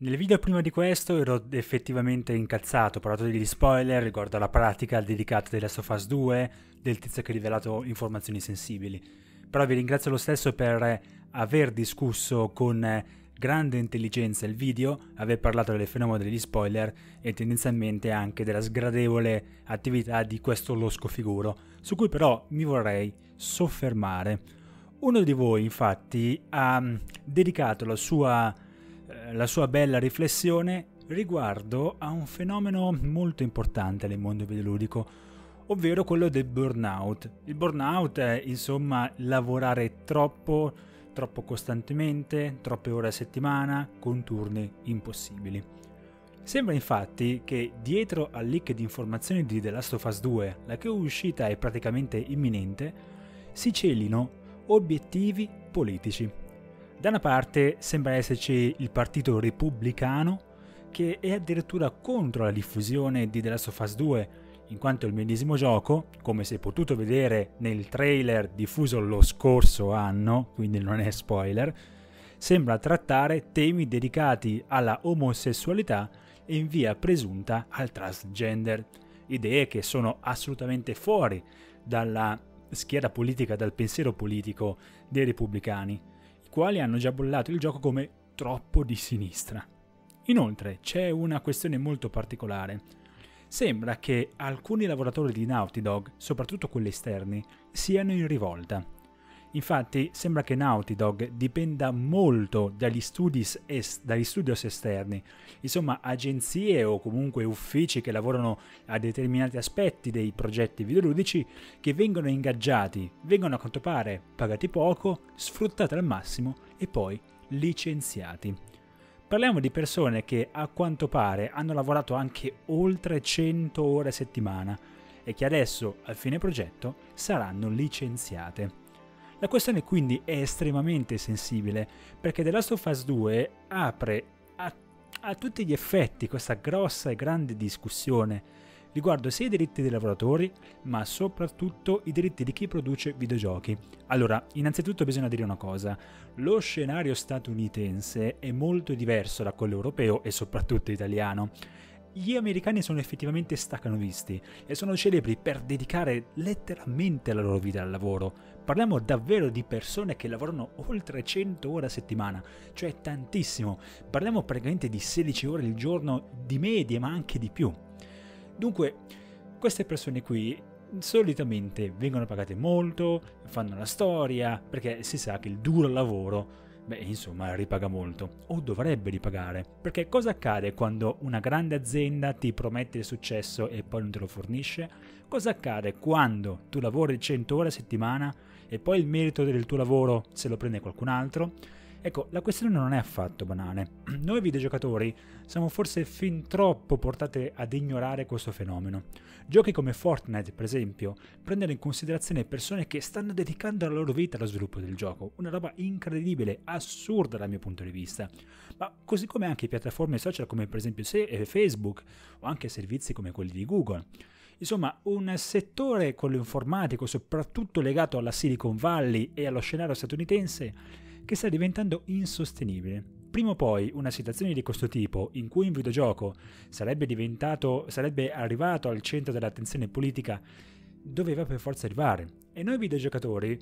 Nel video prima di questo ero effettivamente incazzato, ho parlato degli spoiler riguardo alla pratica dedicata della Last of Us 2, del tizio che ha rivelato informazioni sensibili. Però vi ringrazio lo stesso per aver discusso con grande intelligenza il video, aver parlato del fenomeno degli spoiler e tendenzialmente anche della sgradevole attività di questo losco figuro, su cui però mi vorrei soffermare. Uno di voi infatti ha dedicato la sua la sua bella riflessione riguardo a un fenomeno molto importante nel mondo videoludico, ovvero quello del burnout. Il burnout è insomma lavorare troppo, troppo costantemente, troppe ore a settimana, con turni impossibili. Sembra infatti che dietro al leak di informazioni di The Last of Us 2, la cui uscita è praticamente imminente, si celino obiettivi politici da una parte sembra esserci il partito repubblicano che è addirittura contro la diffusione di The Last of Us 2, in quanto il medesimo gioco, come si è potuto vedere nel trailer diffuso lo scorso anno, quindi non è spoiler, sembra trattare temi dedicati alla omosessualità e in via presunta al transgender, idee che sono assolutamente fuori dalla schiera politica, dal pensiero politico dei repubblicani quali hanno già bollato il gioco come troppo di sinistra. Inoltre c'è una questione molto particolare. Sembra che alcuni lavoratori di Naughty Dog, soprattutto quelli esterni, siano in rivolta Infatti sembra che Naughty Dog dipenda molto dagli, es- dagli, studios esterni, insomma agenzie o comunque uffici che lavorano a determinati aspetti dei progetti videoludici che vengono ingaggiati, vengono a quanto pare pagati poco, sfruttati al massimo e poi licenziati. Parliamo di persone che a quanto pare hanno lavorato anche oltre 100 ore a settimana e che adesso, al fine progetto, saranno licenziate. La questione quindi è estremamente sensibile perché The Last of Us 2 apre a, a tutti gli effetti questa grossa e grande discussione riguardo sia i diritti dei lavoratori, ma soprattutto i diritti di chi produce videogiochi. Allora, innanzitutto bisogna dire una cosa, lo scenario statunitense è molto diverso da quello europeo e soprattutto italiano gli americani sono effettivamente staccanovisti e sono celebri per dedicare letteralmente la loro vita al lavoro. Parliamo davvero di persone che lavorano oltre 100 ore a settimana, cioè tantissimo. Parliamo praticamente di 16 ore al giorno di media, ma anche di più. Dunque, queste persone qui solitamente vengono pagate molto, fanno la storia, perché si sa che il duro lavoro beh, insomma, ripaga molto, o dovrebbe ripagare, perché cosa accade quando una grande azienda ti promette il successo e poi non te lo fornisce? Cosa accade quando tu lavori 100 ore a settimana e poi il merito del tuo lavoro se lo prende qualcun altro? Ecco, la questione non è affatto banale. Noi videogiocatori siamo forse fin troppo portati ad ignorare questo fenomeno. Giochi come Fortnite, per esempio, prendono in considerazione persone che stanno dedicando la loro vita allo sviluppo del gioco, una roba incredibile, assurda dal mio punto di vista. Ma così come anche piattaforme social come per esempio eh, Facebook o anche servizi come quelli di Google. Insomma, un settore, quello informatico, soprattutto legato alla Silicon Valley e allo scenario statunitense, che sta diventando insostenibile. Prima o poi una situazione di questo tipo, in cui un videogioco sarebbe sarebbe arrivato al centro dell'attenzione politica, doveva per forza arrivare. E noi videogiocatori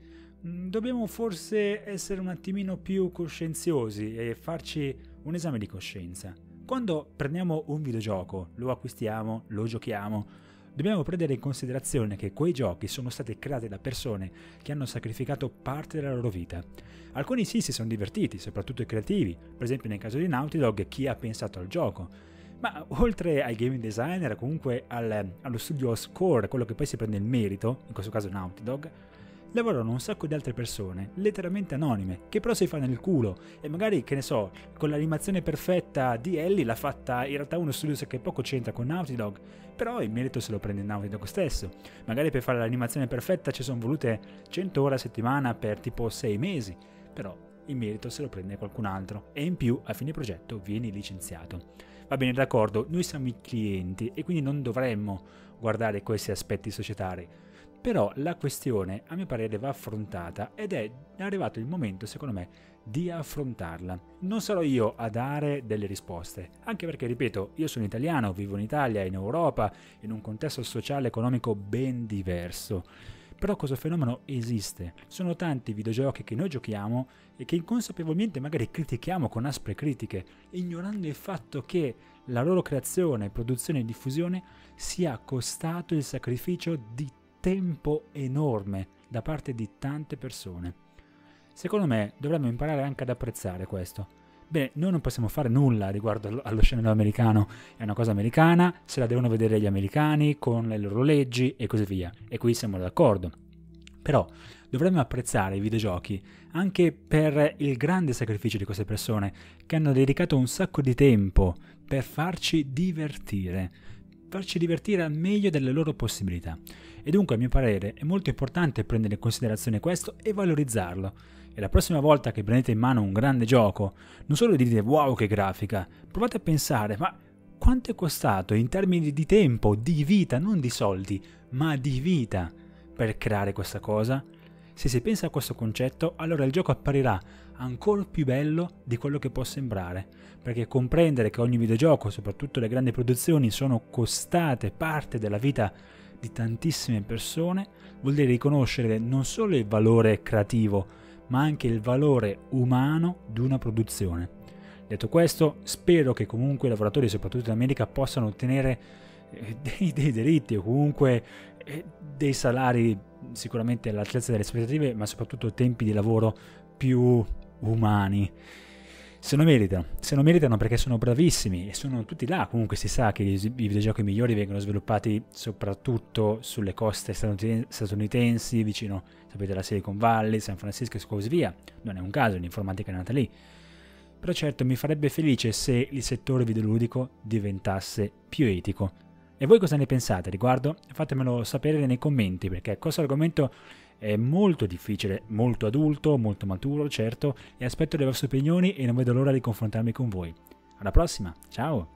mm, dobbiamo forse essere un attimino più coscienziosi e farci un esame di coscienza. Quando prendiamo un videogioco, lo acquistiamo, lo giochiamo, dobbiamo prendere in considerazione che quei giochi sono stati creati da persone che hanno sacrificato parte della loro vita. Alcuni sì si sono divertiti, soprattutto i creativi, per esempio nel caso di Naughty Dog chi ha pensato al gioco. Ma oltre ai game designer, comunque al, allo studio score, quello che poi si prende il merito, in questo caso Naughty Dog, lavorano un sacco di altre persone, letteralmente anonime, che però si fanno il culo. E magari, che ne so, con l'animazione perfetta di Ellie l'ha fatta in realtà uno studio che poco c'entra con Naughty Dog, però il merito se lo prende Naughty Dog stesso. Magari per fare l'animazione perfetta ci sono volute 100 ore a settimana per tipo 6 mesi, però il merito se lo prende qualcun altro. E in più a fine progetto vieni licenziato. Va bene, d'accordo, noi siamo i clienti e quindi non dovremmo guardare questi aspetti societari però la questione, a mio parere, va affrontata ed è arrivato il momento, secondo me, di affrontarla. Non sarò io a dare delle risposte, anche perché, ripeto, io sono italiano, vivo in Italia, in Europa, in un contesto sociale e economico ben diverso. Però questo fenomeno esiste. Sono tanti videogiochi che noi giochiamo e che inconsapevolmente magari critichiamo con aspre critiche, ignorando il fatto che la loro creazione, produzione e diffusione sia costato il sacrificio di tempo enorme da parte di tante persone. Secondo me dovremmo imparare anche ad apprezzare questo. Bene, noi non possiamo fare nulla riguardo allo scenario americano, è una cosa americana, se la devono vedere gli americani con le loro leggi e così via, e qui siamo d'accordo. Però dovremmo apprezzare i videogiochi anche per il grande sacrificio di queste persone che hanno dedicato un sacco di tempo per farci divertire, farci divertire al meglio delle loro possibilità. E dunque, a mio parere, è molto importante prendere in considerazione questo e valorizzarlo. E la prossima volta che prendete in mano un grande gioco, non solo dite wow che grafica, provate a pensare, ma quanto è costato in termini di tempo, di vita, non di soldi, ma di vita per creare questa cosa? Se si pensa a questo concetto, allora il gioco apparirà ancora più bello di quello che può sembrare, perché comprendere che ogni videogioco, soprattutto le grandi produzioni, sono costate parte della vita di tantissime persone, vuol dire riconoscere non solo il valore creativo, ma anche il valore umano di una produzione. Detto questo, spero che comunque i lavoratori, soprattutto in America, possano ottenere dei, dei diritti o comunque eh, dei salari sicuramente all'altezza delle aspettative, ma soprattutto tempi di lavoro più umani. Se lo meritano, se lo meritano perché sono bravissimi e sono tutti là, comunque si sa che i videogiochi migliori vengono sviluppati soprattutto sulle coste statunitensi, vicino, sapete, alla Silicon Valley, San Francisco e così via. Non è un caso, l'informatica è nata lì. Però certo mi farebbe felice se il settore videoludico diventasse più etico, e voi cosa ne pensate riguardo? Fatemelo sapere nei commenti perché questo argomento è molto difficile, molto adulto, molto maturo, certo, e aspetto le vostre opinioni e non vedo l'ora di confrontarmi con voi. Alla prossima, ciao!